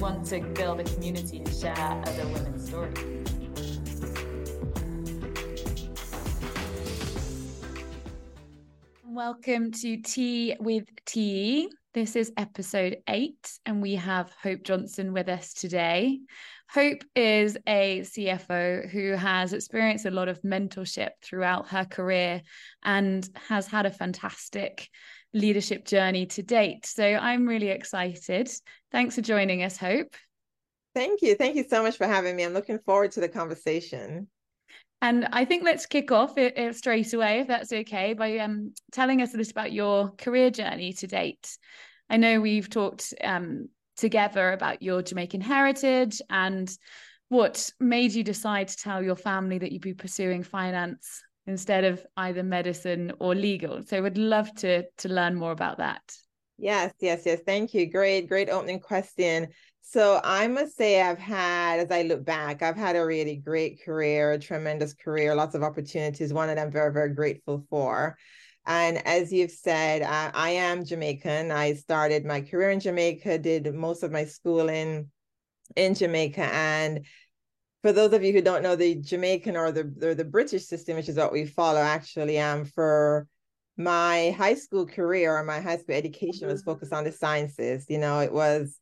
want to build a community and share other women's stories. Welcome to Tea with TE. This is episode eight, and we have Hope Johnson with us today. Hope is a CFO who has experienced a lot of mentorship throughout her career and has had a fantastic leadership journey to date. So I'm really excited. Thanks for joining us, Hope. Thank you. Thank you so much for having me. I'm looking forward to the conversation. And I think let's kick off it, it straight away, if that's okay, by um, telling us a little about your career journey to date. I know we've talked um, together about your Jamaican heritage and what made you decide to tell your family that you'd be pursuing finance instead of either medicine or legal. So I would love to to learn more about that. Yes, yes, yes. Thank you. Great, great opening question. So I must say I've had, as I look back, I've had a really great career, a tremendous career, lots of opportunities, one that I'm very, very grateful for. And as you've said, I, I am Jamaican. I started my career in Jamaica, did most of my schooling in Jamaica. And for those of you who don't know the Jamaican or the or the British system, which is what we follow, actually, um, for my high school career or my high school education was mm-hmm. focused on the sciences. You know, it was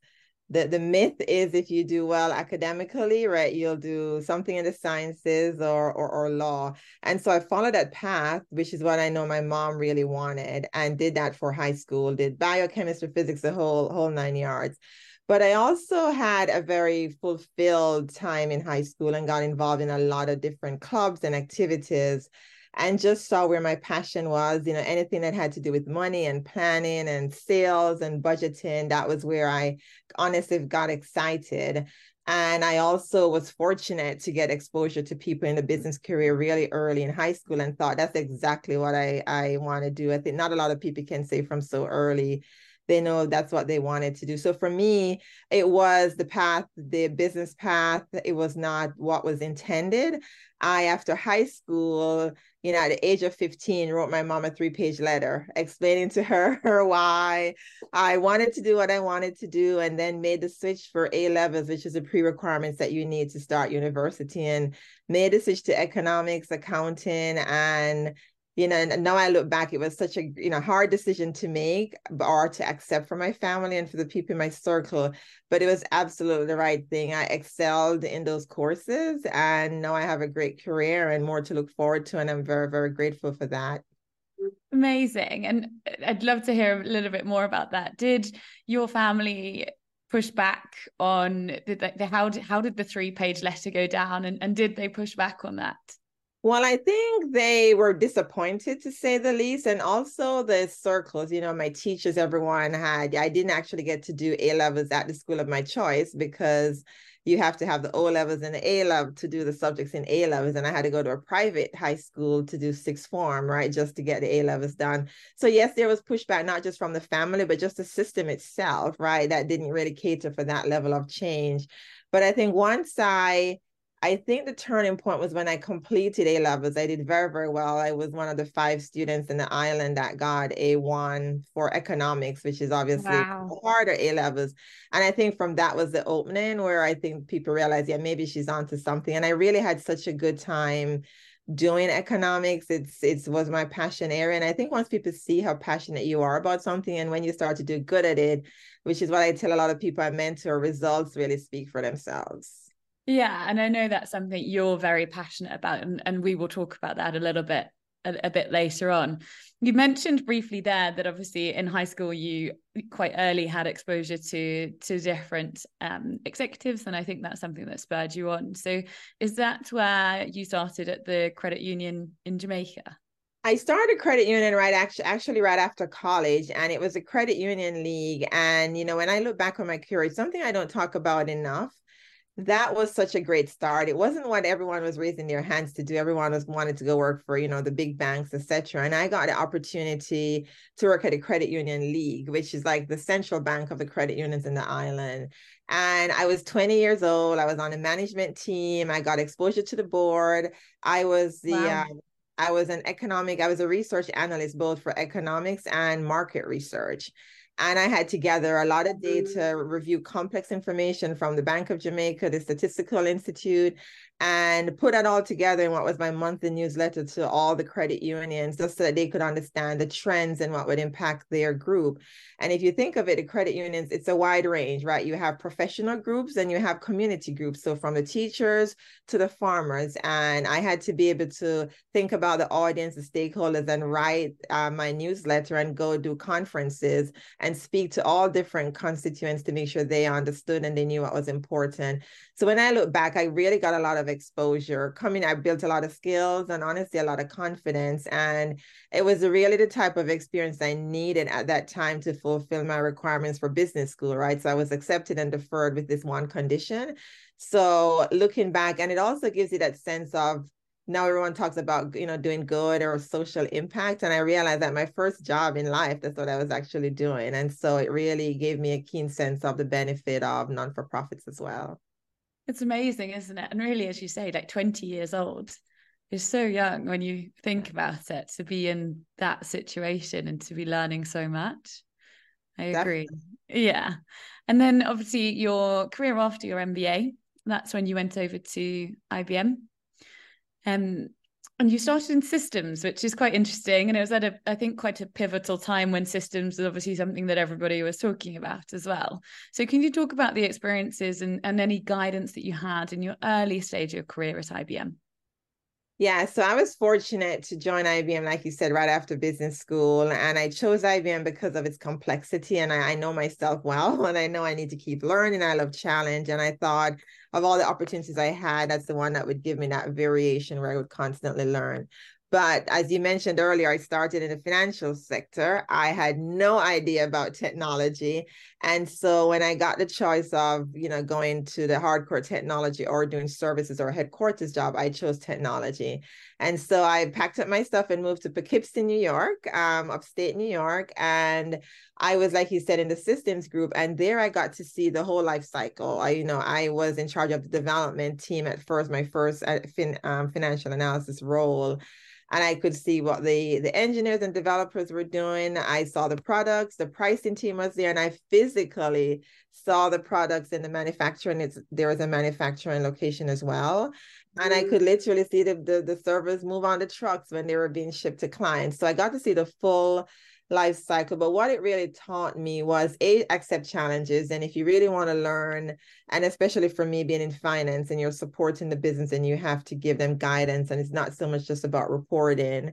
the the myth is if you do well academically, right, you'll do something in the sciences or, or or law. And so I followed that path, which is what I know my mom really wanted, and did that for high school. Did biochemistry, physics, the whole whole nine yards. But I also had a very fulfilled time in high school and got involved in a lot of different clubs and activities and just saw where my passion was you know anything that had to do with money and planning and sales and budgeting that was where i honestly got excited. And i also was fortunate to get exposure to people in the business career really early in high school and thought that's exactly what i i want to do. I think not a lot of people can say from so early they know that's what they wanted to do. So for me, it was the path, the business path. It was not what was intended. I, after high school, you know, at the age of 15, wrote my mom a three page letter explaining to her, her why I wanted to do what I wanted to do, and then made the switch for A levels, which is the pre requirements that you need to start university, and made the switch to economics, accounting, and you know, and now I look back, it was such a you know hard decision to make or to accept for my family and for the people in my circle, but it was absolutely the right thing. I excelled in those courses, and now I have a great career and more to look forward to, and I'm very very grateful for that. Amazing, and uh, I'd love to hear a little bit more about that. Did your family push back on did they, how did how did the three page letter go down, and and did they push back on that? Well, I think they were disappointed to say the least. And also the circles, you know, my teachers, everyone had, I didn't actually get to do A levels at the school of my choice because you have to have the O levels and the A level to do the subjects in A levels. And I had to go to a private high school to do sixth form, right? Just to get the A levels done. So, yes, there was pushback, not just from the family, but just the system itself, right? That didn't really cater for that level of change. But I think once I, I think the turning point was when I completed A levels. I did very, very well. I was one of the five students in the island that got A1 for economics, which is obviously wow. harder A levels. And I think from that was the opening where I think people realized, yeah, maybe she's onto something. And I really had such a good time doing economics. It's it was my passion area. And I think once people see how passionate you are about something and when you start to do good at it, which is what I tell a lot of people I mentor, results really speak for themselves. Yeah, and I know that's something you're very passionate about, and, and we will talk about that a little bit a, a, bit later on. You mentioned briefly there that obviously in high school you quite early had exposure to to different um, executives, and I think that's something that spurred you on. So, is that where you started at the credit union in Jamaica? I started credit union right actually actually right after college and it was a credit union league and you know when I look back on my career something I don't talk about enough that was such a great start. It wasn't what everyone was raising their hands to do. Everyone was wanted to go work for, you know, the big banks, etc. And I got the opportunity to work at the Credit Union League, which is like the central bank of the credit unions in the island. And I was 20 years old. I was on a management team. I got exposure to the board. I was the wow. uh, I was an economic, I was a research analyst both for economics and market research. And I had to gather a lot of data, mm. review complex information from the Bank of Jamaica, the Statistical Institute, and put that all together in what was my monthly newsletter to all the credit unions just so that they could understand the trends and what would impact their group. And if you think of it, the credit unions, it's a wide range, right? You have professional groups and you have community groups. So from the teachers to the farmers. And I had to be able to think about the audience, the stakeholders, and write uh, my newsletter and go do conferences and speak to all different constituents to make sure they understood and they knew what was important. So when I look back, I really got a lot of exposure. Coming, I built a lot of skills and honestly a lot of confidence. And it was really the type of experience I needed at that time to fulfill my requirements for business school, right? So I was accepted and deferred with this one condition. So looking back, and it also gives you that sense of now everyone talks about you know doing good or social impact and i realized that my first job in life that's what i was actually doing and so it really gave me a keen sense of the benefit of non-for-profits as well it's amazing, isn't it? And really, as you say, like 20 years old is so young when you think about it to be in that situation and to be learning so much. I agree. Definitely. Yeah. And then obviously your career after your MBA, that's when you went over to IBM. Um, and you started in systems, which is quite interesting. And it was at a, I think, quite a pivotal time when systems was obviously something that everybody was talking about as well. So, can you talk about the experiences and, and any guidance that you had in your early stage of your career at IBM? Yeah, so I was fortunate to join IBM, like you said, right after business school. And I chose IBM because of its complexity. And I, I know myself well, and I know I need to keep learning. I love challenge. And I thought of all the opportunities I had, that's the one that would give me that variation where I would constantly learn. But as you mentioned earlier, I started in the financial sector. I had no idea about technology. And so when I got the choice of, you know, going to the hardcore technology or doing services or headquarters job, I chose technology. And so I packed up my stuff and moved to Poughkeepsie, New York, um, upstate New York. And I was, like you said, in the systems group. And there I got to see the whole life cycle. I, you know, I was in charge of the development team at first, my first uh, fin, um, financial analysis role and I could see what the the engineers and developers were doing. I saw the products, the pricing team was there, and I physically saw the products in the manufacturing. It's there was a manufacturing location as well. And I could literally see the, the the servers move on the trucks when they were being shipped to clients. So I got to see the full life cycle. But what it really taught me was a accept challenges. And if you really want to learn, and especially for me being in finance and you're supporting the business and you have to give them guidance, and it's not so much just about reporting,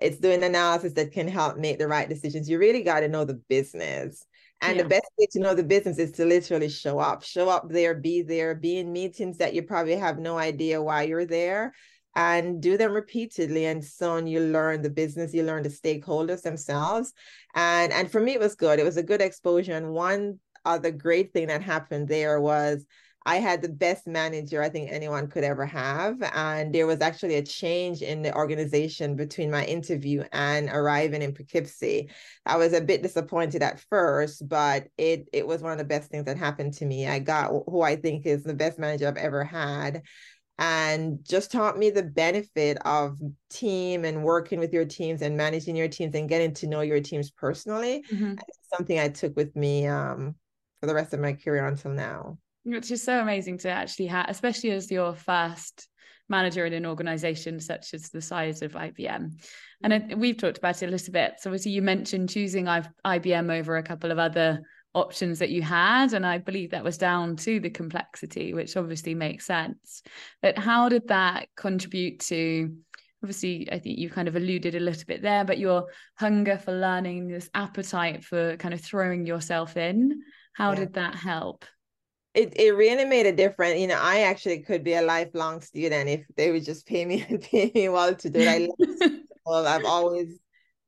it's doing analysis that can help make the right decisions. You really got to know the business. And yeah. the best way to know the business is to literally show up, show up there, be there, be in meetings that you probably have no idea why you're there and do them repeatedly and soon you learn the business you learn the stakeholders themselves and and for me it was good it was a good exposure and one other great thing that happened there was I had the best manager I think anyone could ever have. And there was actually a change in the organization between my interview and arriving in Poughkeepsie. I was a bit disappointed at first, but it it was one of the best things that happened to me. I got who I think is the best manager I've ever had and just taught me the benefit of team and working with your teams and managing your teams and getting to know your teams personally. Mm-hmm. Something I took with me um, for the rest of my career until now. Which is so amazing to actually have, especially as your first manager in an organization such as the size of IBM. And we've talked about it a little bit. So obviously you mentioned choosing IBM over a couple of other options that you had. And I believe that was down to the complexity, which obviously makes sense. But how did that contribute to? Obviously, I think you kind of alluded a little bit there, but your hunger for learning, this appetite for kind of throwing yourself in, how yeah. did that help? it, it really made a difference. You know, I actually could be a lifelong student if they would just pay me pay me well to do it. I well, I've always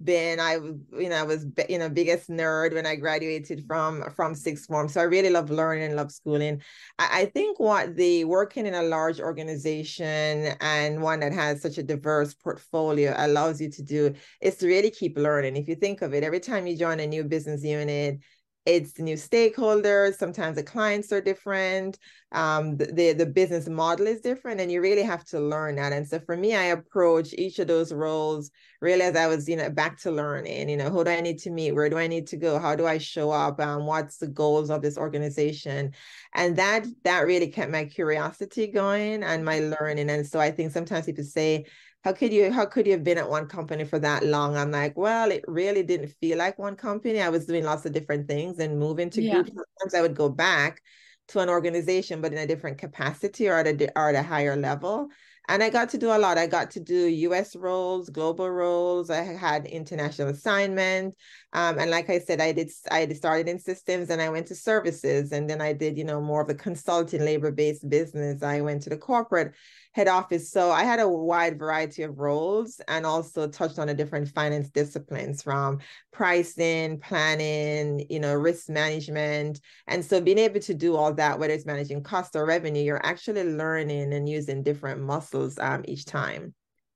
been i you know i was you know biggest nerd when i graduated from from sixth form. So i really love learning and love schooling. I, I, think what the working in a large organization and one that has such a diverse portfolio allows you to do is to really keep learning. If you think of it every time you join a new business unit it's the new stakeholders sometimes the clients are different um, the, the, business model is different and you really have to learn that. And so for me i approach each of those roles really as i was you know back to learning you know who do i need to meet? Where do i need to go? How do i show up? Um, what's the goals of this organization? And that that really kept my curiosity going and my learning. And so i think sometimes people say how could you how could you have been at one company for that long? I'm like well it really didn't feel like one company. I was doing lots of different things and moving to yeah. groups sometimes i would go back to an organization but in a different capacity or at a, or at a higher level and I got to do a lot. I got to do US roles, global roles. I had international assignment. Um, and like I said, I did I started in systems and I went to services. And then I did, you know, more of a consulting labor-based business. I went to the corporate head office. So I had a wide variety of roles and also touched on the different finance disciplines from pricing, planning, you know, risk management. And so being able to do all that, whether it's managing cost or revenue, you're actually learning and using different muscles um, each time.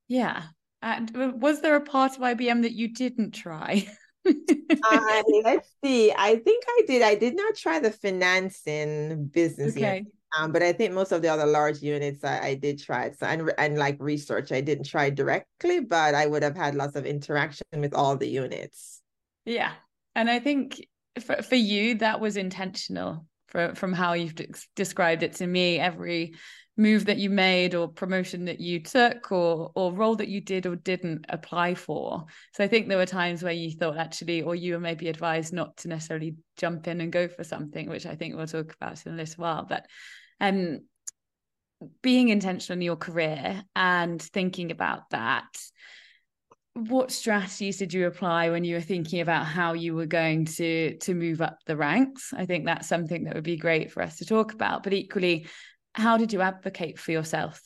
Yeah. And was there a part of IBM that you didn't try? uh, let's see. I think I did. I did not try the financing business okay. yet. Um, but I think most of the other large units I, I did try it. So and and like research, I didn't try directly, but I would have had lots of interaction with all the units. Yeah, and I think for for you that was intentional for, from how you've de- described it to me. Every move that you made or promotion that you took or or role that you did or didn't apply for. So i think there were times where you thought actually or you were maybe advised not to necessarily jump in and go for something which i think we'll talk about in a little while. But um, being intentional in your career and thinking about that what strategies did you apply when you were thinking about how you were going to to move up the ranks? I think that's something that would be great for us to talk about. But equally how did you advocate for yourself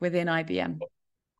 within ibm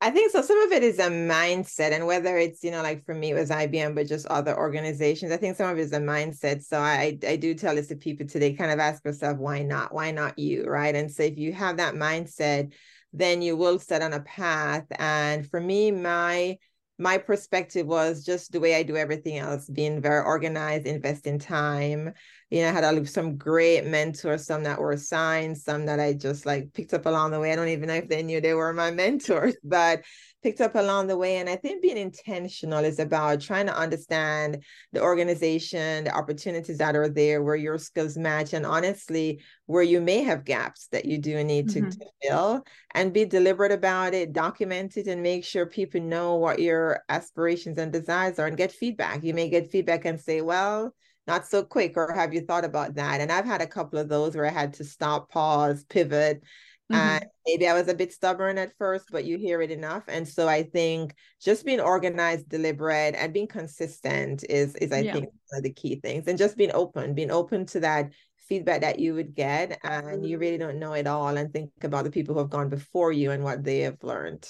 I think so. Some of it is a mindset, and whether it's you know like for me it was IBM, but just other organizations. I think some of it is a mindset. So I I do tell this to people today. Kind of ask yourself why not? Why not you? Right? And so if you have that mindset, then you will set on a path. And for me, my my perspective was just the way I do everything else, being very organized, investing time. You know, I had some great mentors, some that were assigned, some that I just like picked up along the way. I don't even know if they knew they were my mentors, but picked up along the way. And I think being intentional is about trying to understand the organization, the opportunities that are there, where your skills match, and honestly, where you may have gaps that you do need mm-hmm. to, to fill, and be deliberate about it, document it, and make sure people know what your aspirations and desires are and get feedback. You may get feedback and say, well, not so quick, or have you thought about that? And I've had a couple of those where I had to stop, pause, pivot, Mm-hmm. And maybe I was a bit stubborn at first, but you hear it enough. And so I think just being organized, deliberate, and being consistent is is I yeah. think one of the key things. And just being open, being open to that feedback that you would get. And you really don't know it all. And think about the people who have gone before you and what they have learned.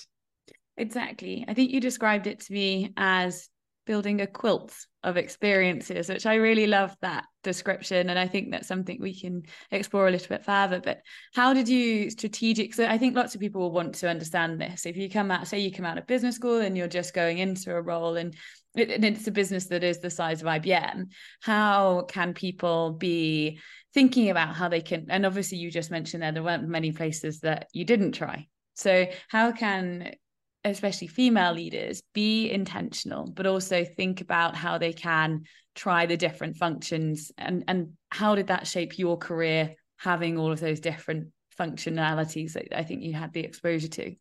Exactly. I think you described it to me as building a quilt of experiences, which I really love that description. And I think that's something we can explore a little bit further. But how did you strategic? So I think lots of people will want to understand this. If you come out, say you come out of business school and you're just going into a role and and it's a business that is the size of IBM, how can people be thinking about how they can? And obviously, you just mentioned there there weren't many places that you didn't try. So how can especially female leaders be intentional but also think about how they can try the different functions and and how did that shape your career having all of those different functionalities that I think you had the exposure to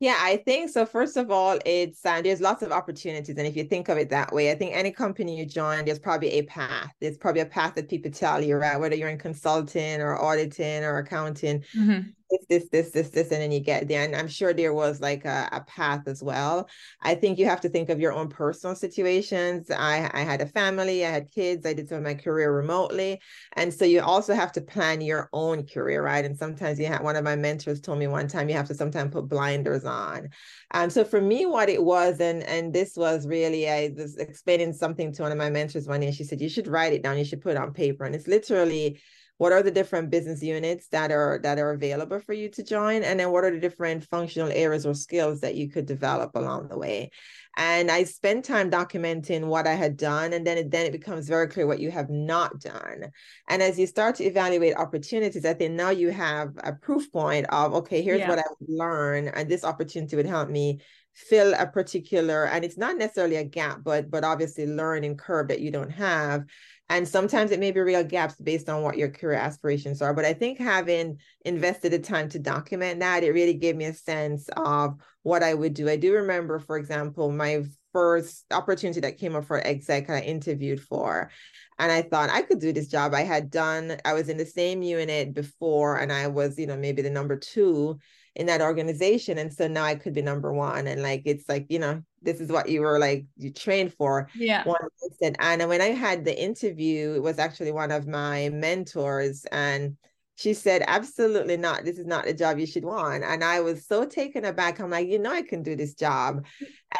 yeah, I think so. First of all, it's uh, there's lots of opportunities, and if you think of it that way, I think any company you join, there's probably a path. There's probably a path that people tell you, right? Whether you're in consulting or auditing or accounting, mm-hmm this, this, this, this, and then you get there. And I'm sure there was like a, a, path as well. I think you have to think of your own personal situations. I, I had a family, I had kids, I did some of my career remotely. And so you also have to plan your own career, right? And sometimes you have one of my mentors told me one time you have to sometimes put blinders on. Um, so for me, what it was, and and this was really, I was explaining something to one of my mentors one day, and she said, you should write it down, you should put it on paper. And it's literally what are the different business units that are that are available for you to join? And then what are the different functional areas or skills that you could develop along the way? And i spent time documenting what i had done and then it then it becomes very clear what you have not done. And as you start to evaluate opportunities i think now you have a proof point of okay here's yeah. what i learned and this opportunity would help me fill a particular and it's not necessarily a gap but but obviously learning curve that you don't have and sometimes it may be real gaps based on what your career aspirations are but i think having invested the time to document that it really gave me a sense of what i would do. I do remember for example my first opportunity that came up for exec i interviewed for and i thought i could do this job. I had done i was in the same unit before and i was you know maybe the number two in that organization. And so now i could be number one. And like it's like you know this is what you were like you trained for. Yeah. One and when i had the interview it was actually one of my mentors. And she said absolutely not. This is not the job you should want. And i was so taken aback. I'm like you know i can do this job.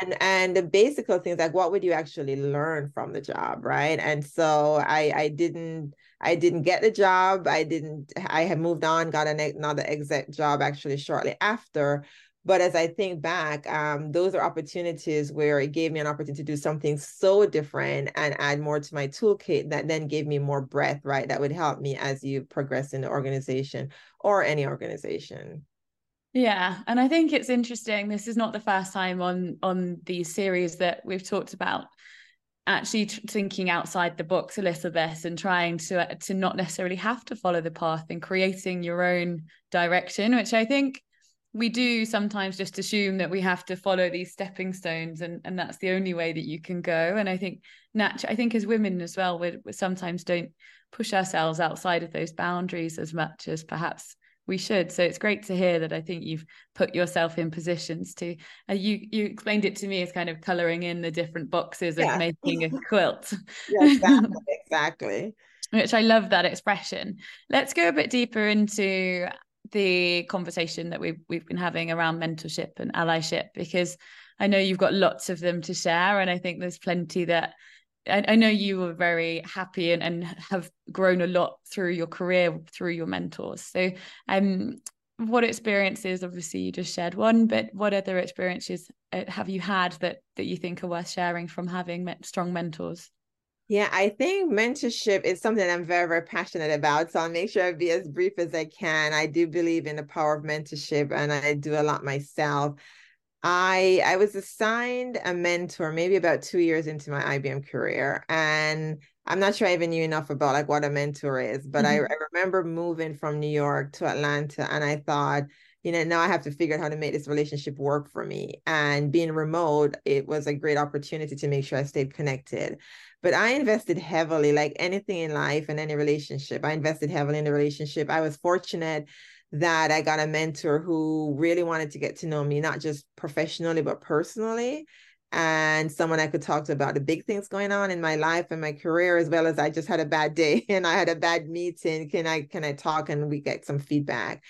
And and the basic things like what would you actually learn from the job right? And so i i didn't I didn't get the job. I didn't, I had moved on, got an, another exec job actually shortly after. But as I think back, um, those are opportunities where it gave me an opportunity to do something so different and add more to my toolkit that then gave me more breadth, right? That would help me as you progress in the organization or any organization. Yeah, and I think it's interesting. This is not the first time on on these series that we've talked about actually t- thinking outside the box a little bit and trying to uh, to not necessarily have to follow the path and creating your own direction which i think we do sometimes just assume that we have to follow these stepping stones and and that's the only way that you can go. And i think naturally i think as women as well we, we sometimes don't push ourselves outside of those boundaries as much as perhaps we should. So it's great to hear that i think you've put yourself in positions to uh, you you explained it to me as kind of coloring in the different boxes yeah. of making a quilt. Yeah, exactly, exactly. Which i love that expression. Let's go a bit deeper into the conversation that we've we've been having around mentorship and allyship because i know you've got lots of them to share and i think there's plenty that I, I know you were very happy and, and have grown a lot through your career through your mentors. So, um, what experiences? Obviously, you just shared one, but what other experiences uh, have you had that that you think are worth sharing from having strong mentors? Yeah, I think mentorship is something I'm very, very passionate about. So I'll make sure I be as brief as I can. I do believe in the power of mentorship and I do a lot myself. I I was assigned a mentor maybe about two years into my IBM career, and I'm not sure I even knew enough about like what a mentor is. But mm-hmm. I, I remember moving from New York to Atlanta, and I thought, you know, now I have to figure out how to make this relationship work for me. And being remote, it was a great opportunity to make sure I stayed connected. But I invested heavily, like anything in life and any relationship. I invested heavily in the relationship. I was fortunate that I got a mentor who really wanted to get to know me, not just professionally, but personally. And someone I could talk to about the big things going on in my life and my career, as well as I just had a bad day and I had a bad meeting. Can I can I talk and we get some feedback?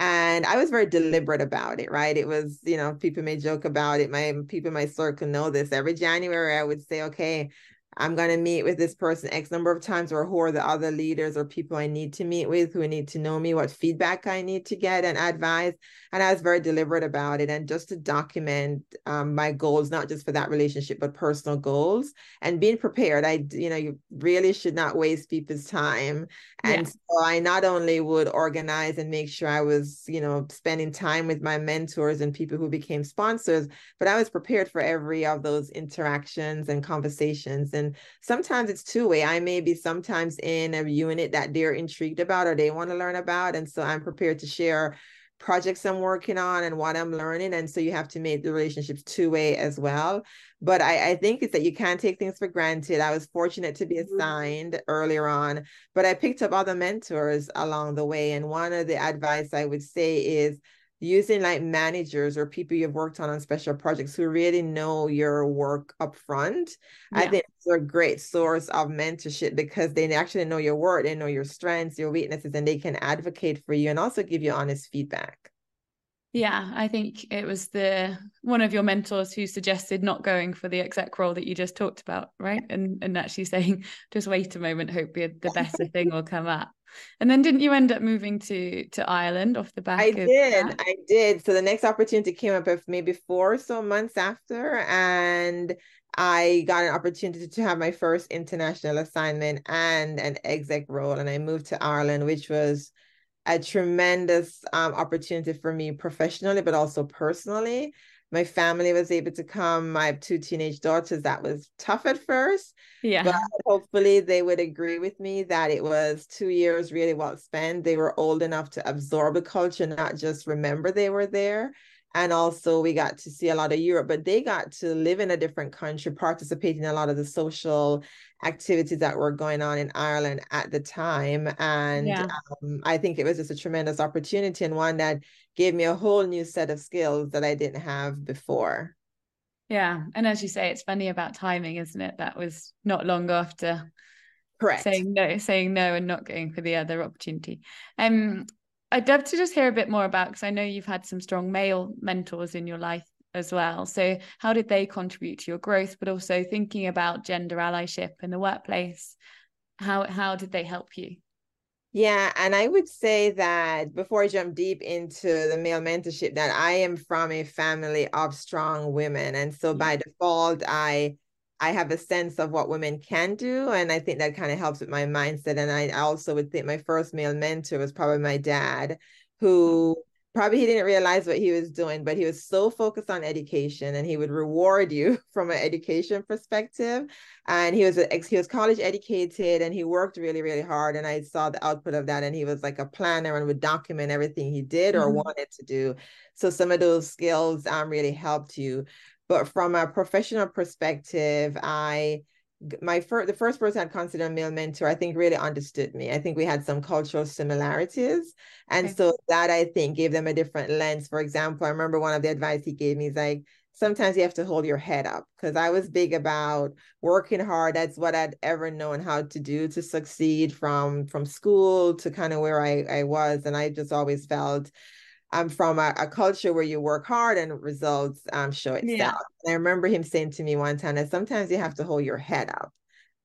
And I was very deliberate about it, right? It was, you know, people may joke about it. My people in my circle know this. Every January, I would say, okay, I'm going to meet with this person X number of times, or who are the other leaders or people I need to meet with who need to know me, what feedback I need to get and advise. And I was very deliberate about it. And just to document um, my goals, not just for that relationship, but personal goals and being prepared. I, you know, you really should not waste people's time. And yeah. so I not only would organize and make sure I was, you know, spending time with my mentors and people who became sponsors, but I was prepared for every of those interactions and conversations. And and sometimes it's two way. I may be sometimes in a unit that they're intrigued about or they want to learn about. And so I'm prepared to share projects I'm working on and what I'm learning. And so you have to make the relationships two way as well. But I, I think it's that you can't take things for granted. I was fortunate to be mm-hmm. assigned earlier on, but I picked up other mentors along the way. And one of the advice I would say is using like managers or people you've worked on on special projects who really know your work up front yeah. i think it's a great source of mentorship because they actually know your work they know your strengths your weaknesses and they can advocate for you and also give you honest feedback. Yeah i think it was the one of your mentors who suggested not going for the exec role that you just talked about right? And and actually saying just wait a moment hope the better thing will come up And then didn't you end up moving to to Ireland off the back? I did, that? I did. So the next opportunity came up maybe four or so months after, and I got an opportunity to have my first international assignment and an exec role, and I moved to Ireland, which was a tremendous um, opportunity for me professionally, but also personally. My family was able to come. I have two teenage daughters. That was tough at first. Yeah. But hopefully they would agree with me that it was two years really well spent. They were old enough to absorb the culture, not just remember they were there and also we got to see a lot of Europe, but they got to live in a different country, participate in a lot of the social activities that were going on in Ireland at the time. And yeah. um, I think it was just a tremendous opportunity and one that gave me a whole new set of skills that I didn't have before. Yeah. And as you say, it's funny about timing, isn't it? That was not long after Correct. saying no, saying no and not going for the other opportunity. Um, I'd love to just hear a bit more about because I know you've had some strong male mentors in your life as well. So, how did they contribute to your growth, but also thinking about gender allyship in the workplace? How how did they help you? Yeah, and I would say that before I jump deep into the male mentorship, that I am from a family of strong women, and so mm. by default, I I have a sense of what women can do. And I think that kind of helps with my mindset. And I also would think my first male mentor was probably my dad, mm. who probably he didn't realize what he was doing, but he was so focused on education and he would reward you from an education perspective. And he was a, he was college educated and he worked really, really hard. And I saw the output of that. And he was like a planner and would document everything he did or mm-hmm. wanted to do. So some of those skills um, really helped you. But from a professional perspective, I my first the first person I'd consider a male mentor, I think really understood me. I think we had some cultural similarities. And okay. so that I think gave them a different lens. For example, I remember one of the advice he gave me is like, sometimes you have to hold your head up because I was big about working hard. That's what I'd ever known how to do to succeed from from school to kind of where I, I was. And I just always felt I'm from a, a, culture where you work hard and results um, show itself. Yeah. And I remember him saying to me one time that sometimes you have to hold your head up.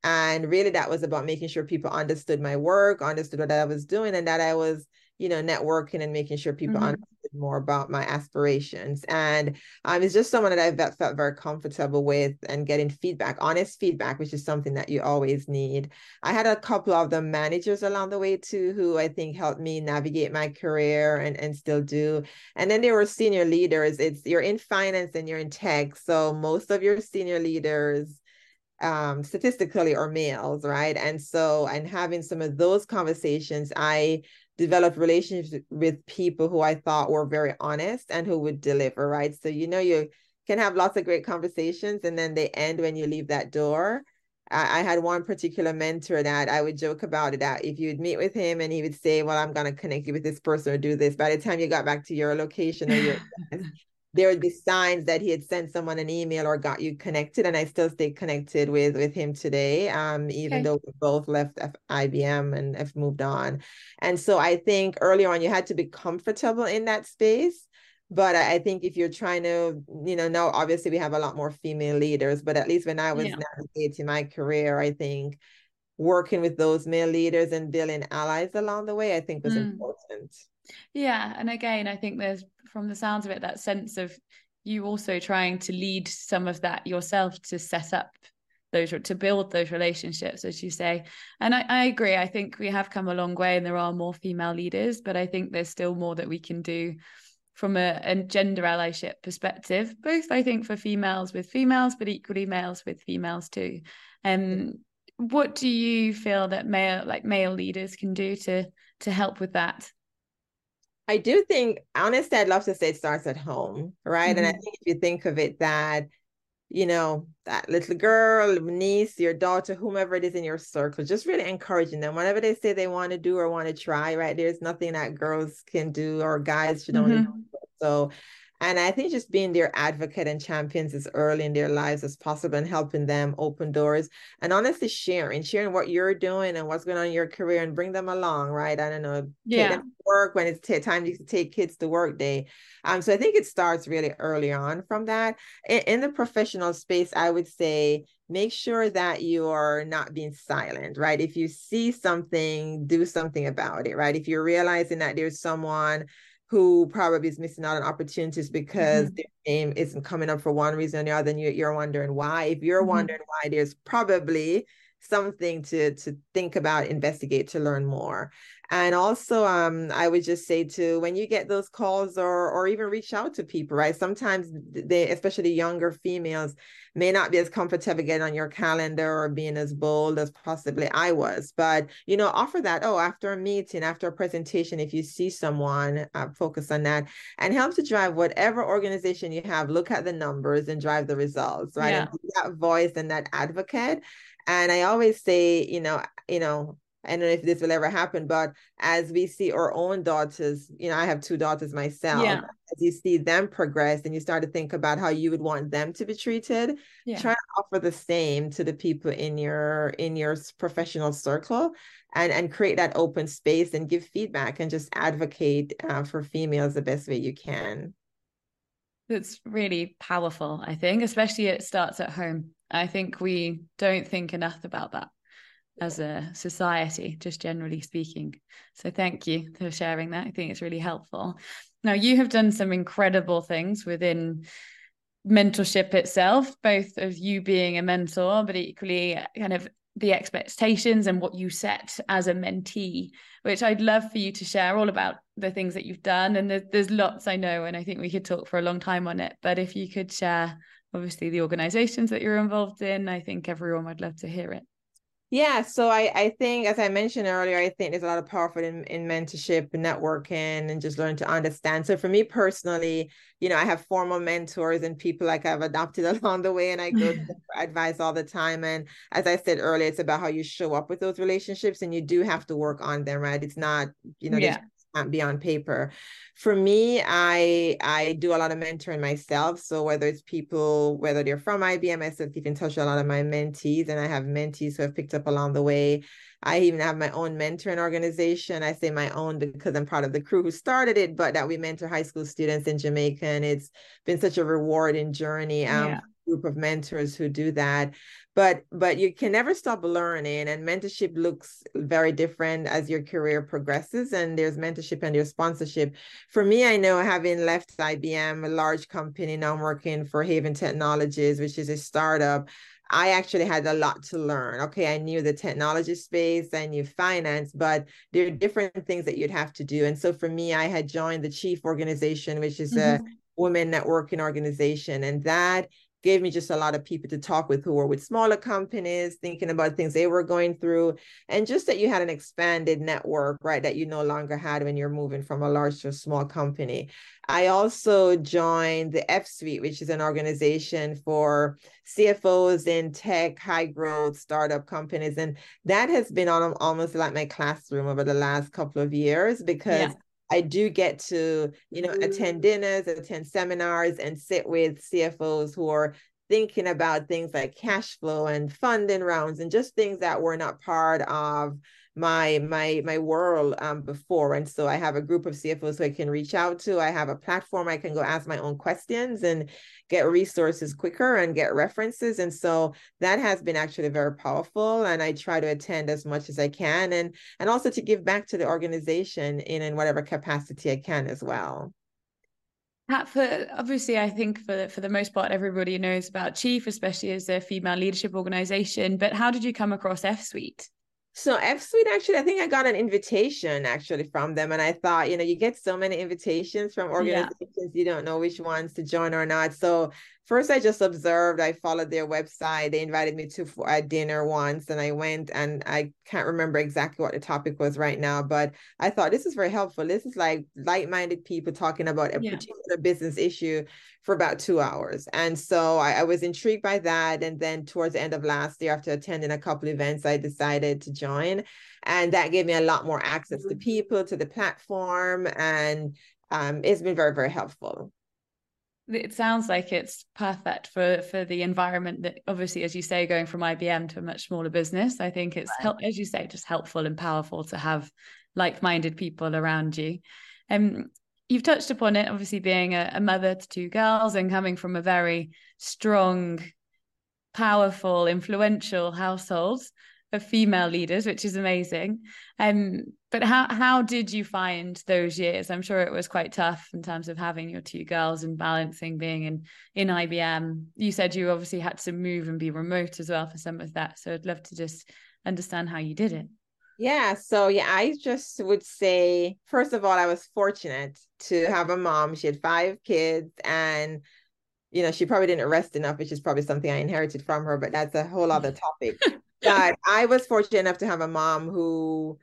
And really, that was about making sure people understood my work, understood what I was doing, and that I was you know, networking and making sure people mm-hmm. understood more about my aspirations. And um, it's just someone that I've felt very comfortable with and getting feedback, honest feedback, which is something that you always need. I had a couple of the managers along the way too, who I think helped me navigate my career and, and still do. And then there were senior leaders. It's you're in finance and you're in tech. So most of your senior leaders um statistically are males right and so and having some of those conversations i developed relationships with people who I thought were very honest and who would deliver, right? So, you know, you can have lots of great conversations and then they end when you leave that door. I, I had one particular mentor that I would joke about it that if you'd meet with him and he would say, Well, I'm going to connect you with this person or do this, by the time you got back to your location or your there would be signs that he had sent someone an email or got you connected and i still stay connected with with him today um even okay. though we both left F- ibm and have moved on and so i think early on you had to be comfortable in that space but I think if you're trying to, you know, now obviously we have a lot more female leaders, but at least when I was yeah. navigating my career, I think working with those male leaders and building allies along the way, I think was mm. important. Yeah. And again, I think there's from the sounds of it, that sense of you also trying to lead some of that yourself to set up those to build those relationships as you say. And I, I, agree. I think we have come a long way and there are more female leaders but i think there's still more that we can do from a, a gender allyship perspective both i think for females with females but equally males with females too. Um what do you feel that male like male leaders can do to to help with that I do think, honestly, I'd love to say it starts at home, right? Mm-hmm. And I mm-hmm. think if you think of it that, you know, that little girl, niece, your daughter, whomever it is in your circle, just really encouraging them. Whatever they say they want to do or want to try, right? There's nothing that girls can do or guys should only mm-hmm. do. So And I think just being their advocate and champions as early in their lives as possible and helping them open doors and honestly sharing, sharing what you're doing and what's going on in your career and bring them along, right? I don't know, yeah. work when it's t- time to take kids to work day. Um, so I think it starts really early on from that. In, in the professional space, I would say make sure that you're not being silent, right? If you see something, do something about it, right? If you're realizing that there's someone who probably is missing out on opportunities because mm-hmm. their name isn't coming up for one reason or the other, and you, are wondering why. If you're mm-hmm. wondering why, there's probably something to to think about, investigate, to learn more. And also, um, I would just say to when you get those calls or or even reach out to people, right? Sometimes they, especially younger females, may not be as comfortable getting on your calendar or being as bold as possibly I was. But you know, offer that. Oh, after a meeting, after a presentation, if you see someone, uh, focus on that and help to drive whatever organization you have. Look at the numbers and drive the results, right? Yeah. That voice and that advocate. And I always say, you know, you know, I don't know if this will ever happen, but as we see our own daughters, you know, I have two daughters myself. Yeah. As you see them progress and you start to think about how you would want them to be treated, yeah. try to offer the same to the people in your in your professional circle and and create that open space and give feedback and just advocate uh, for females the best way you can. It's really powerful, I think, especially it starts at home. I think we don't think enough about that as a society, just generally speaking. So thank you for sharing that. I think it's really helpful. Now, you have done some incredible things within mentorship itself, both of you being a mentor, but equally uh, kind of the expectations and what you set as a mentee, which I'd love for you to share all about the things that you've done. And there's, there's lots I know, and I think we could talk for a long time on it. But if you could share, obviously, the organizations that you're involved in, I think everyone would love to hear it. Yeah, so I, I think, as I mentioned earlier, I think there's a lot of power in, in mentorship and networking and just learn to understand. So for me personally, you know, I have formal mentors and people like I've adopted along the way, and I go for advice all the time. And as I said earlier, it's about how you show up with those relationships, and you do have to work on them, right? It's not, you know, yeah can't be on paper. For me, I I do a lot of mentoring myself. So whether it's people, whether they're from IBM, I still keep in touch with a lot of my mentees, and I have mentees who have picked up along the way. I even have my own mentoring organization. I say my own because I'm part of the crew who started it, but that we mentor high school students in Jamaica, and it's been such a rewarding journey. Um, yeah group of mentors who do that but but you can never stop learning and mentorship looks very different as your career progresses and there's mentorship and there's sponsorship for me i know having left ibm a large company now i'm working for haven technologies which is a startup I actually had a lot to learn. Okay, I knew the technology space, I knew finance, but there are different things that you'd have to do. And so for me, I had joined the Chief organization, which is mm-hmm. a women networking organization. And that gave me just a lot of people to talk with who were with smaller companies, thinking about things they were going through, and just that you had an expanded network, right, that you no longer had when you're moving from a large to a small company. I also joined the F Suite, which is an organization for CFOs in tech, high growth startup companies. And that has been on almost like my classroom over the last couple of years because yeah. I do get to, you know, attend mm. dinners, attend seminars, and sit with CFOs who are thinking about things like cash flow and funding rounds and just things that were not part of my my my world um, before and so i have a group of cfos who i can reach out to i have a platform i can go ask my own questions and get resources quicker and get references and so that has been actually very powerful and i try to attend as much as i can and and also to give back to the organization in in whatever capacity i can as well for obviously, I think for for the most part, everybody knows about Chief, especially as a female leadership organization. But how did you come across F Suite? So F Suite, actually, I think I got an invitation actually from them, and I thought, you know, you get so many invitations from organizations, yeah. you don't know which ones to join or not. So first, I just observed. I followed their website. They invited me to a dinner once, and I went. And I can't remember exactly what the topic was right now, but I thought this is very helpful. This is like like-minded people talking about a yeah. particular business issue for about two hours. And so I, I, was intrigued by that. And then towards the end of last year, after attending a couple events, I decided to join. And that gave me a lot more access to mm-hmm. people, to the platform. And um, it's been very, very helpful. It sounds like it's perfect for for the environment that obviously as you say going from IBM to a much smaller business. I think it's right. help as you say just helpful and powerful to have like-minded people around you. Um you've touched upon it obviously being a, a mother to two girls and coming from a very strong powerful influential household of female leaders, which is amazing. Um, but how how did you find those years? I'm sure it was quite tough in terms of having your two girls and balancing being in in IBM. You said you obviously had to move and be remote as well for some of that. So I'd love to just understand how you did it. Yeah, so yeah, I just would say first of all, I was fortunate to have a mom. She had five kids and you know, she probably didn't rest enough, which is probably something I inherited from her, but that's a whole other topic but I was fortunate enough to have a mom who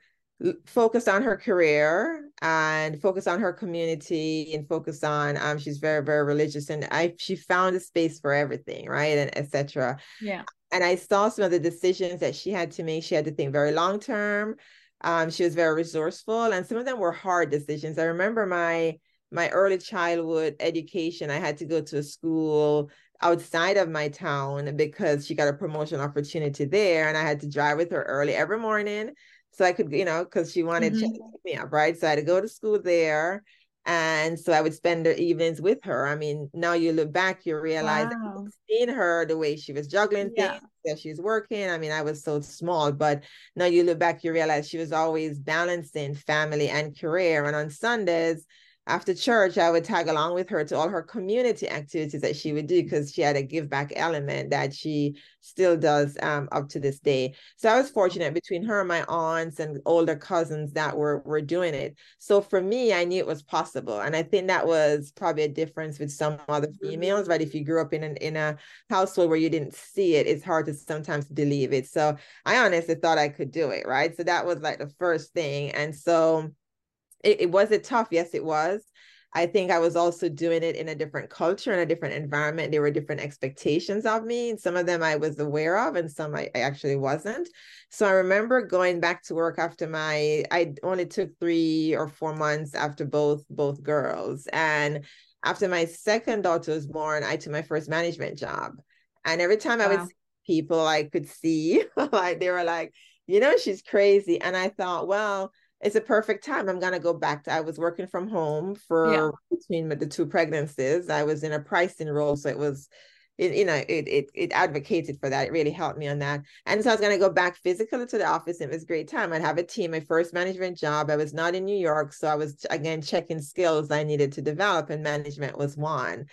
focused on her career and focused on her community and focused on um she's very very religious and I she found a space for everything right and etc yeah. And I saw some of the decisions that she had to make. She had to think very long term. Um she was very resourceful and some of them were hard decisions. I remember my my early childhood education I had to go to a school outside of my town because she got a promotion opportunity there and I had to drive with her early every morning so I could, you know, because she wanted mm-hmm. to pick me up, right? So I had to go to school there. And so I would spend the evenings with her. I mean, now you look back, you realize wow. seeing her the way she was juggling yeah. things, that she's working. I mean, I was so small, but now you look back, you realize she was always balancing family and career. And on Sundays, after church, I would tag along with her to all her community activities that she would do because she had a give back element that she still does um, up to this day. So I was fortunate between her and my aunts and older cousins that were were doing it. So for me, I knew it was possible, and I think that was probably a difference with some other females. Right, if you grew up in an in a household where you didn't see it, it's hard to sometimes believe it. So I honestly thought I could do it. Right, so that was like the first thing, and so it, it was it tough yes it was I think I was also doing it in a different culture and a different environment. There were different expectations of me. Some of them I was aware of, and some I, I, actually wasn't. So I remember going back to work after my, I only took three or four months after both both girls. And after my second daughter was born, I took my first management job. And every time wow. I would see people I could see, like they were like, you know, she's crazy. And I thought, well, it's a perfect time. I'm gonna go back to. I was working from home for yeah. between the two pregnancies. I was in a pricing role, so it was, it, you know, it it it advocated for that. It really helped me on that. And so I was gonna go back physically to the office. And it was a great time. I'd have a team. My first management job. I was not in New York, so I was again checking skills I needed to develop, and management was one.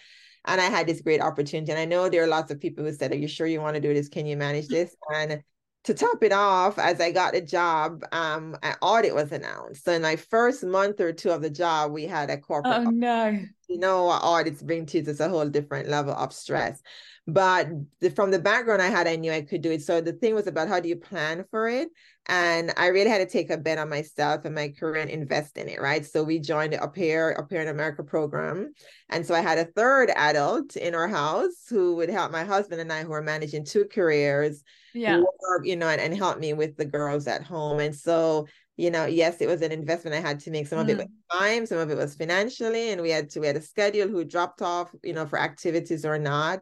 And I had this great opportunity. And I know there are lots of people who said, "Are you sure you want to do this? Can you manage mm. this?" And to top it off, as I got a job, um, an audit was announced. So in my first month or two of the job, we had a corporate. Oh audit. no! You know what audits bring to you? It's a whole different level of stress. But the, from the background I had, I knew I could do it. So the thing was about how do you plan for it, and I really had to take a bet on myself and my career and invest in it, right? So we joined the Au Pair in America program, and so I had a third adult in our house who would help my husband and I, who were managing two careers yeah work, you know and, and help me with the girls at home and so you know yes it was an investment i had to make some of mm. it was time some of it was financially and we had to we had a schedule who dropped off you know for activities or not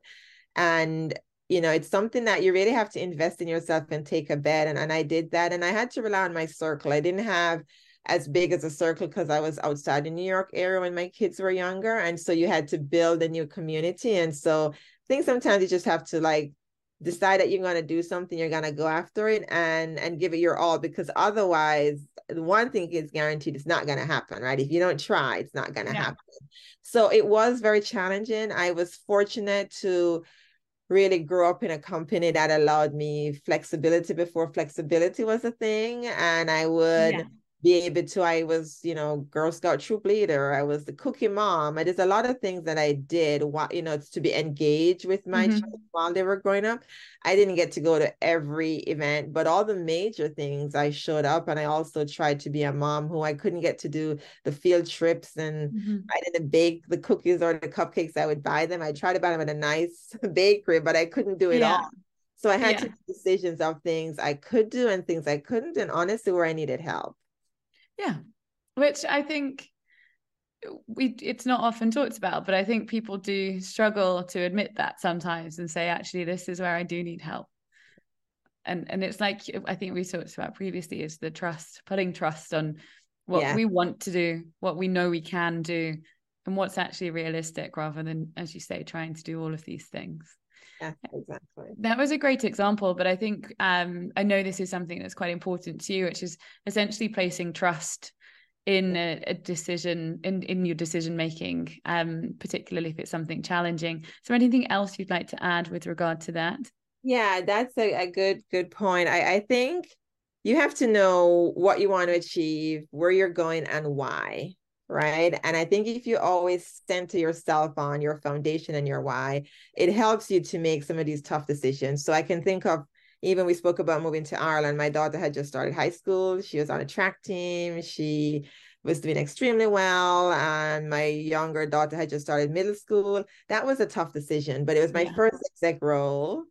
and you know it's something that you really have to invest in yourself and take a bet and, and i did that and i had to rely on my circle i didn't have as big as a circle because I was outside the New York area when my kids were younger. And so you had to build a new community. And so I think sometimes you just have to like decide that you're going to do something you're going to go after it and and give it your all because otherwise one thing is guaranteed it's not going to happen right if you don't try it's not going to yeah. happen so it was very challenging i was fortunate to really grow up in a company that allowed me flexibility before flexibility was a thing and i would yeah be able to i was you know girl scout troop leader i was the cookie mom and there's a lot of things that i did while you know to be engaged with my mm-hmm. while they were growing up i didn't get to go to every event but all the major things i showed up and i also tried to be a mom who i couldn't get to do the field trips and mm-hmm. i didn't bake the cookies or the cupcakes i would buy them i tried to buy them at a nice bakery but i couldn't do it yeah. all so i had yeah. to make decisions of things i could do and things i couldn't and honestly where i needed help yeah. Which I think we it's not often talked about but i think people do struggle to admit that sometimes and say actually this is where i do need help and and it's like i think we talked about previously is the trust putting trust on what yeah. we want to do what we know we can do and what's actually realistic rather than as you say trying to do all of these things yeah exactly. That was a great example but i think um i know this is something that's quite important to you which is essentially placing trust in a, a, decision in in your decision making um particularly if it's something challenging. There anything else you'd like to add with regard to that? Yeah that's a, a good good point. I i think you have to know what you want to achieve where you're going and why right and i think if you always center yourself on your foundation and your why it helps you to make some of these tough decisions so i can think of even we spoke about moving to Ireland. My daughter had just started high school. She was on a track team. She was doing extremely well. And my younger daughter had just started middle school. That was a tough decision, but it was my yeah. first exec role.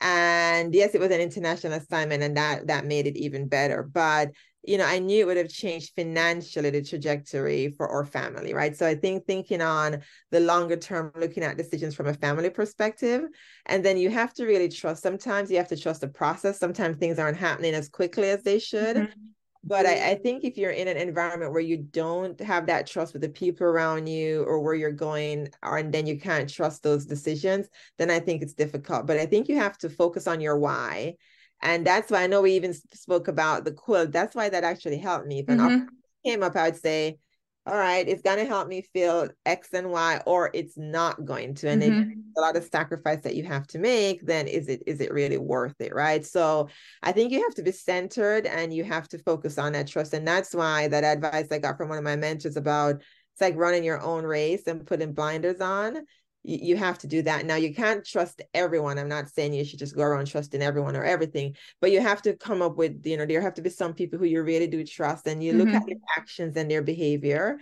And yes, it was an international assignment, and that that made it even better. But you know, I knew it would have changed financially the trajectory for our family, right? So I think thinking on the longer term, looking at decisions from a family perspective, and then you have to really trust. Sometimes you have to trust the process. Sometimes things aren't happening as quickly as they should. Mm-hmm. But I, I think if you're in an environment where you don't have that trust with the people around you or where you're going, or, and then you can't trust those decisions, then I think it's difficult. But I think you have to focus on your why and that's why I know we even spoke about the quilt. That's why that actually helped me. If an mm-hmm. came up, I would say, all right, it's going to help me feel X and Y, or it's not going to. And mm-hmm. if a lot of sacrifice that you have to make, then is it is it really worth it? Right. So I think you have to be centered and you have to focus on that trust. And that's why that advice I got from one of my mentors about it's like running your own race and putting blinders on you, have to do that. Now, you can't trust everyone. I'm not saying you should just go around trusting everyone or everything, but you have to come up with, you know, there have to be some people who you really do trust and you mm-hmm. look at their actions and their behavior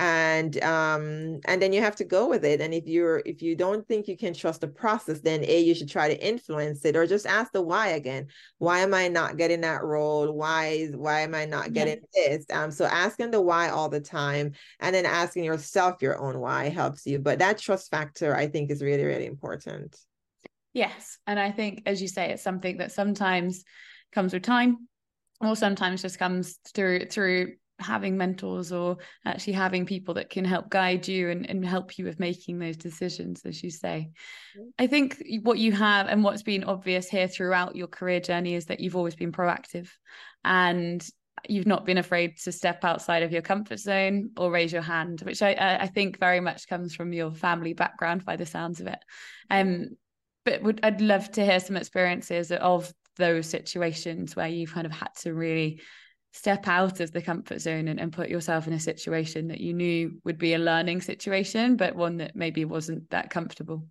and um and then you have to go with it. And if you're if you don't think you can trust the process then a you should try to influence it or just ask the why again. Why am i not getting that role? Why is why am i not getting yeah. this? Um so asking the why all the time and then asking yourself your own why helps you. But that trust factor i think is really really important. Yes. And i think as you say it's something that sometimes comes with time or sometimes just comes through through having mentors or actually having people that can help guide you and, and help you with making those decisions as you say. I think what you have and what's been obvious here throughout your career journey is that you've always been proactive and you've not been afraid to step outside of your comfort zone or raise your hand which i i think very much comes from your family background by the sounds of it. Um but would i'd love to hear some experiences of those situations where you've kind of had to really step out of the comfort zone and, and put yourself in a situation that you knew would be a learning situation but one that maybe wasn't that comfortable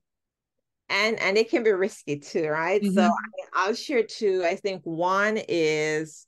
and and it can be risky too right mm-hmm. so I, i'll share two i think one is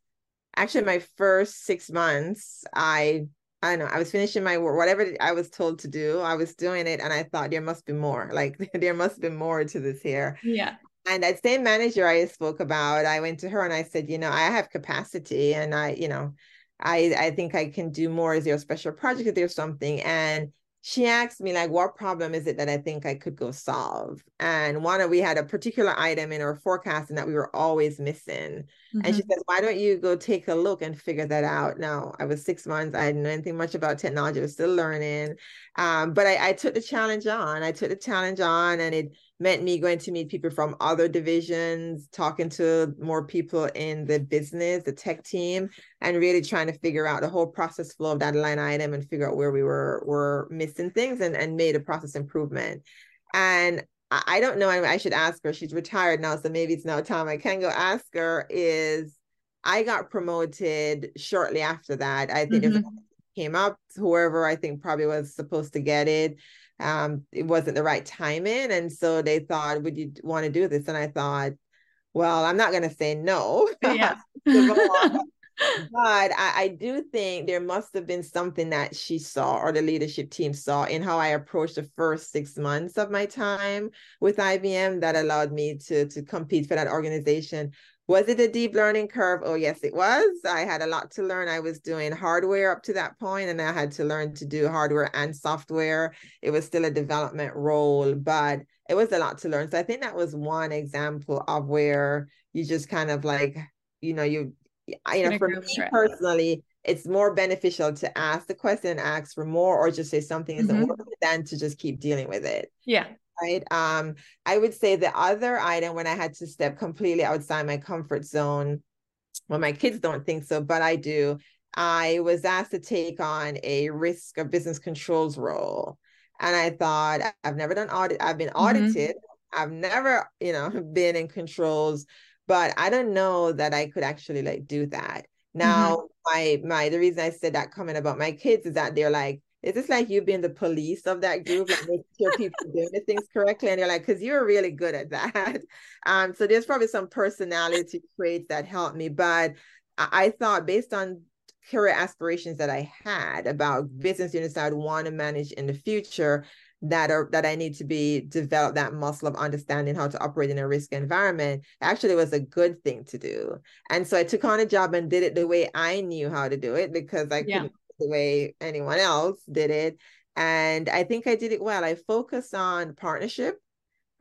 actually my first six months i I don't know I was finishing my work, whatever I was told to do, I was doing it, and I thought there must be more. Like there must be more to this here. Yeah and that same manager I spoke about, I went to her and I said, you know, I have capacity and I, you know, I I think I can do more. Is there a special project? Is there something? And she asked me like what problem is it that i think i could go solve and one of we had a particular item in our forecasting that we were always missing mm-hmm. and she mm-hmm. says why don't you go take a look and figure that out now i was six months i didn't know anything much about technology i was still learning um, but I, I took the challenge on i took the challenge on and it meant me going to meet people from other divisions, talking to more people in the business, the tech team, and really trying to figure out the whole process flow of that line item and figure out where we were were missing things and, and made a process improvement. And I don't know, I should ask her. She's retired now, so maybe it's now time I can go ask her. Is I got promoted shortly after that. I think mm-hmm. it came up, whoever I think probably was supposed to get it um, it wasn't the right timing. And so they thought, would you want to do this? And I thought, well, I'm not going to say no. Yeah. but I, I, do think there must have been something that she saw or the leadership team saw in how I approached the first six months of my time with IBM that allowed me to, to compete for that organization Was it a deep learning curve? Oh, yes, it was. I had a lot to learn. I was doing hardware up to that point, and I had to learn to do hardware and software. It was still a development role, but it was a lot to learn. So I think that was one example of where you just kind of like, you know, you, you know, for me personally, it's more beneficial to ask the question and ask for more or just say something isn't mm-hmm. working than to just keep dealing with it. Yeah right? Um, I would say the other item when I had to step completely outside my comfort zone, well, my kids don't think so, but I do. I was asked to take on a risk of business controls role. And I thought, I've never done audit, I've been mm-hmm. audited. Mm-hmm. I've never, you know, been in controls, but I don't know that I could actually like do that. Now, mm-hmm. my my the reason I said that comment about my kids is that they're like, is this like you being the police of that group, like making sure people doing the things correctly? And you're like, because you're really good at that. Um, so there's probably some personality traits that helped me. But I thought based on career aspirations that I had about business units I would want to manage in the future, that are that I need to be develop that muscle of understanding how to operate in a risk environment actually was a good thing to do. And so I took on a job and did it the way I knew how to do it because I yeah. couldn't the way anyone else did it. And I think I did it well. I focused on partnership.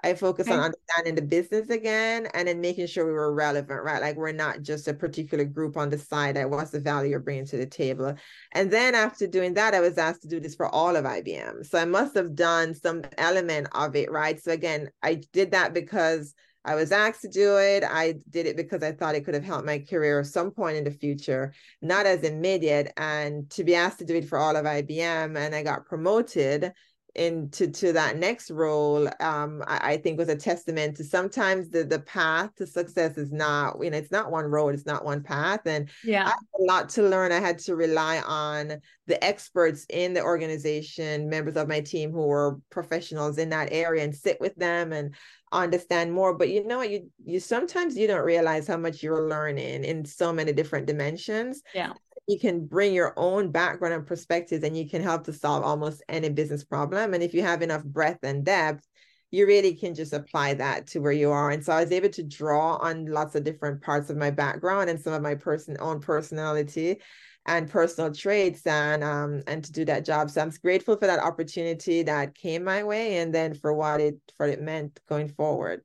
I focused okay. on understanding the business again and then making sure we were relevant, right? Like we're not just a particular group on the side. Like what's the value you're bringing to the table? And then after doing that, I was asked to do this for all of IBM. So I must have done some element of it, right? So again, I did that because I was asked to do it. I did it because I thought it could have helped my career at some point in the future, not as immediate. And to be asked to do it for all of IBM, and I got promoted into to that next role um I, I, think was a testament to sometimes the the path to success is not you know it's not one road it's not one path. And yeah. A lot to learn. I had to rely on the experts in the organization members of my team who were professionals in that area and sit with them and understand more. But you know what? You you sometimes you don't realize how much you're learning in so many different dimensions. Yeah you can bring your own background and perspectives and you can help to solve almost any business problem and if you have enough breadth and depth you really can just apply that to where you are and so i was able to draw on lots of different parts of my background and some of my person own personality and personal traits and um and to do that job. So I'm grateful for that opportunity that came my way and then for what it for it meant going forward.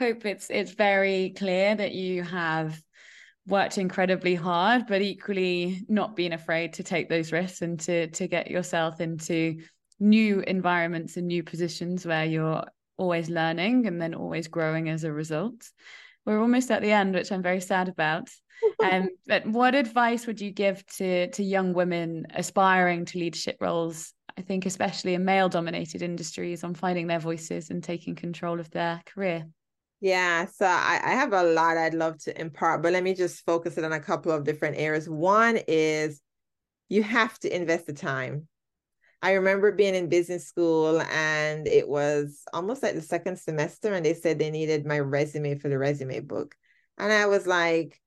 Hope it's it's very clear that you have worked incredibly hard, but equally not being afraid to take those risks and to to get yourself into new environments and new positions where you're always learning and then always growing as a result. We're almost at the end, which I'm very sad about. um, but what advice would you give to to young women aspiring to leadership roles? I think especially in male dominated industries on finding their voices and taking control of their career. Yeah, so I, I have a lot I'd love to impart, but let me just focus it on a couple of different areas. One is you have to invest the time. I remember being in business school and it was almost like the second semester, and they said they needed my resume for the resume book. And I was like,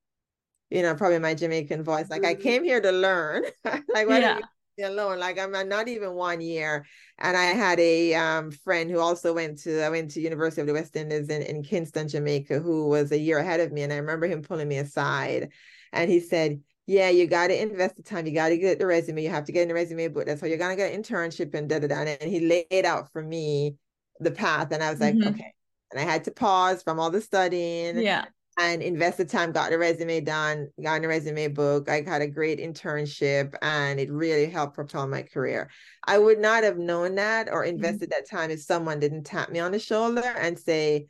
you know, probably my Jamaican voice. Like I mm-hmm. came here to learn. like yeah. you alone? Like I'm not even one year. And I had a um, friend who also went to I went to University of the West Indies in, in Kingston, Jamaica, who was a year ahead of me. And I remember him pulling me aside and he said, yeah, you got to invest the time. You got to get the resume. You have to get in the resume book. That's how you're gonna get an internship and da da da. And he laid out for me the path, and I was like, mm-hmm. okay. And I had to pause from all the studying. Yeah and invested time, got the resume done, got the resume book. I had a great internship and it really helped propel my career. I would not have known that or mm-hmm. invested mm-hmm. that time if someone didn't tap me on the shoulder and say,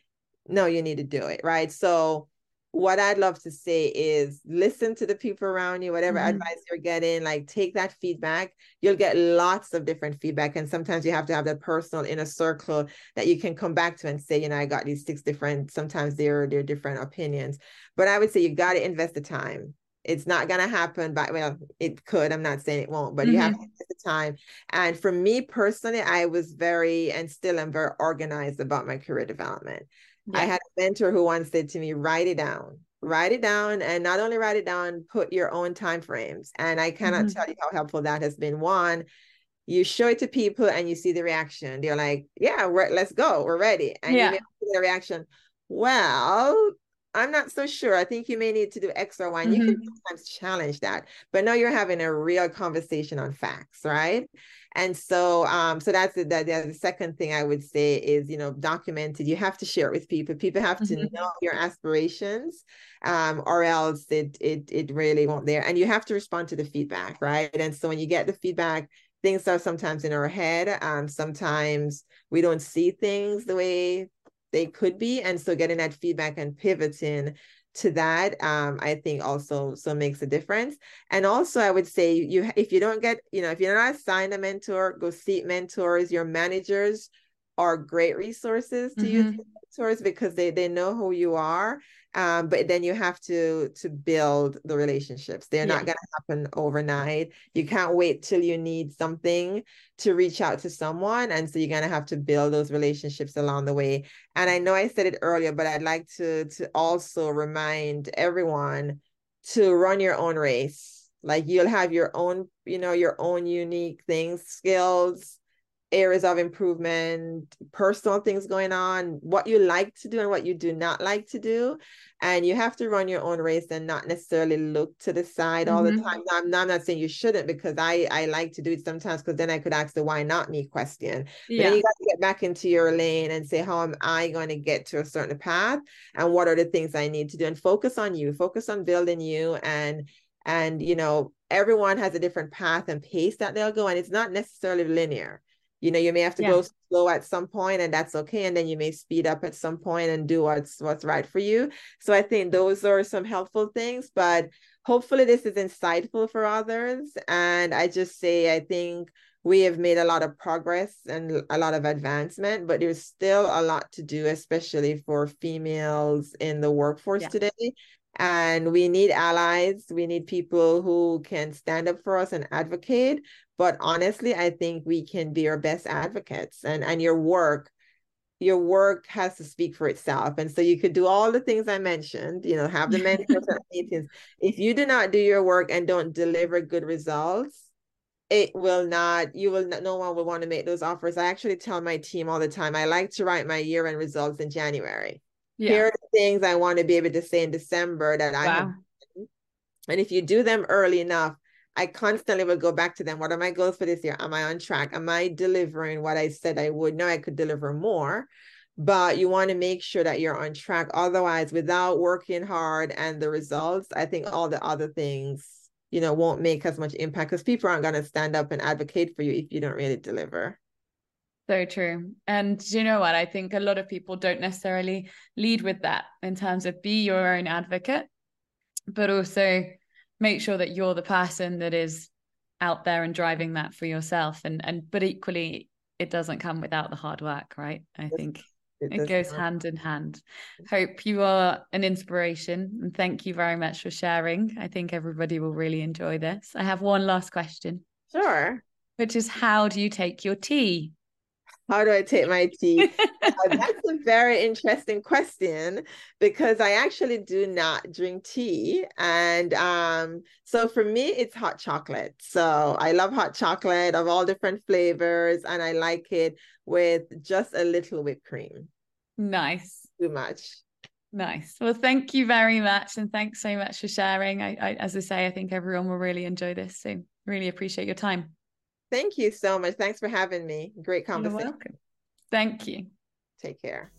no, you need to do it. Right. So what I'd love to say is listen to the people around you, whatever mm-hmm. advice you're getting, like take that feedback. You'll get lots of different feedback. And sometimes you have to have that personal inner circle that you can come back to and say, you know, I got these six different, sometimes they're they're different opinions. But I would say you got to invest the time. It's not gonna happen, but well, it could. I'm not saying it won't, but mm-hmm. you have mm-hmm. to invest the time. And for me personally, I was very and still am very organized about my career development. Yeah. I had a mentor who once said to me, write it down, write it down, and not only write it down, put your own time frames. And I cannot mm-hmm. tell you how helpful that has been. One, you show it to people and you see the reaction. They're like, yeah, let's go, we're ready. And yeah. you get the reaction, well, I'm not so sure. I think you may need to do X or Y. And mm-hmm. You can mm-hmm. sometimes challenge that, but now you're having a real conversation on facts, right? And so, um, so that's the, the, the second thing I would say is, you know, documented. You have to share it with people. People have to mm-hmm. know your aspirations, um, or else it it it really won't there. And you have to respond to the feedback, right? And so when you get the feedback, things are sometimes in our head. Um, sometimes we don't see things the way they could be, and so getting that feedback and pivoting to that um, i think also so makes a difference. And also i would say you if you don't get you know if you're not assigned a mentor go seek mentors. Your managers are great resources to mm-hmm. use mentors because they they know who you are um, but then you have to to build the relationships. They're yeah. not going to happen overnight. You can't wait till you need something to reach out to someone and so you're going to have to build those relationships along the way. And i know i said it earlier but i'd like to to also remind everyone to run your own race. Like you'll have your own you know your own unique things skills areas of improvement, personal things going on, what you like to do and what you do not like to do. And you have to run your own race and not necessarily look to the side mm-hmm. all the mm-hmm. time. Now, I'm, I'm, not saying you shouldn't because I, I like to do it sometimes because then I could ask the why not me question. Yeah. But then you got to get back into your lane and say, how am I going to get to a certain path? And what are the things I need to do? And focus on you, focus on building you and and you know everyone has a different path and pace that they'll go and it's not necessarily linear you know you may have to yeah. go slow at some point and that's okay and then you may speed up at some point and do what's what's right for you so i think those are some helpful things but hopefully this is insightful for others and i just say i think we have made a lot of progress and a lot of advancement but there's still a lot to do especially for females in the workforce yeah. today and we need allies. We need people who can stand up for us and advocate. But honestly i think we can be our best advocates. And and your work your work has to speak for itself. And so you could do all the things i mentioned you know have the mentors meetings. If you do not do your work and don't deliver good results it will not you will not, no one will want to make those offers. I actually tell my team all the time i like to write my year end results in january yeah. here are the things i want to be able to say in december that wow. i have and if you do them early enough I constantly will go back to them. What are my goals for this year? Am I on track? Am I delivering what I said I would? No, I could deliver more, but you want to make sure that you're on track. Otherwise, without working hard and the results, I think all the other things, you know, won't make as much impact because people aren't going to stand up and advocate for you if you don't really deliver. So true. And you know what? I think a lot of people don't necessarily lead with that in terms of be your own advocate, but also make sure that you're the person that is out there and driving that for yourself. And and but equally it doesn't come without the hard work right? I think it, it goes hand in hand. hope you are an inspiration and thank you very much for sharing. I think everybody will really enjoy this. I have one last question. Sure. Which is how do you take your tea how do I take my tea? uh, that's a very interesting question because I actually do not drink tea. And um, so for me, it's hot chocolate. So I love hot chocolate of all different flavors, and I like it with just a little whipped cream. Nice. Too much. Nice. Well, thank you very much. And thanks so much for sharing. I, I as I say, I think everyone will really enjoy this. So really appreciate your time. Thank you so much. Thanks for having me. Great conversation. You're welcome. Thank you. Take care.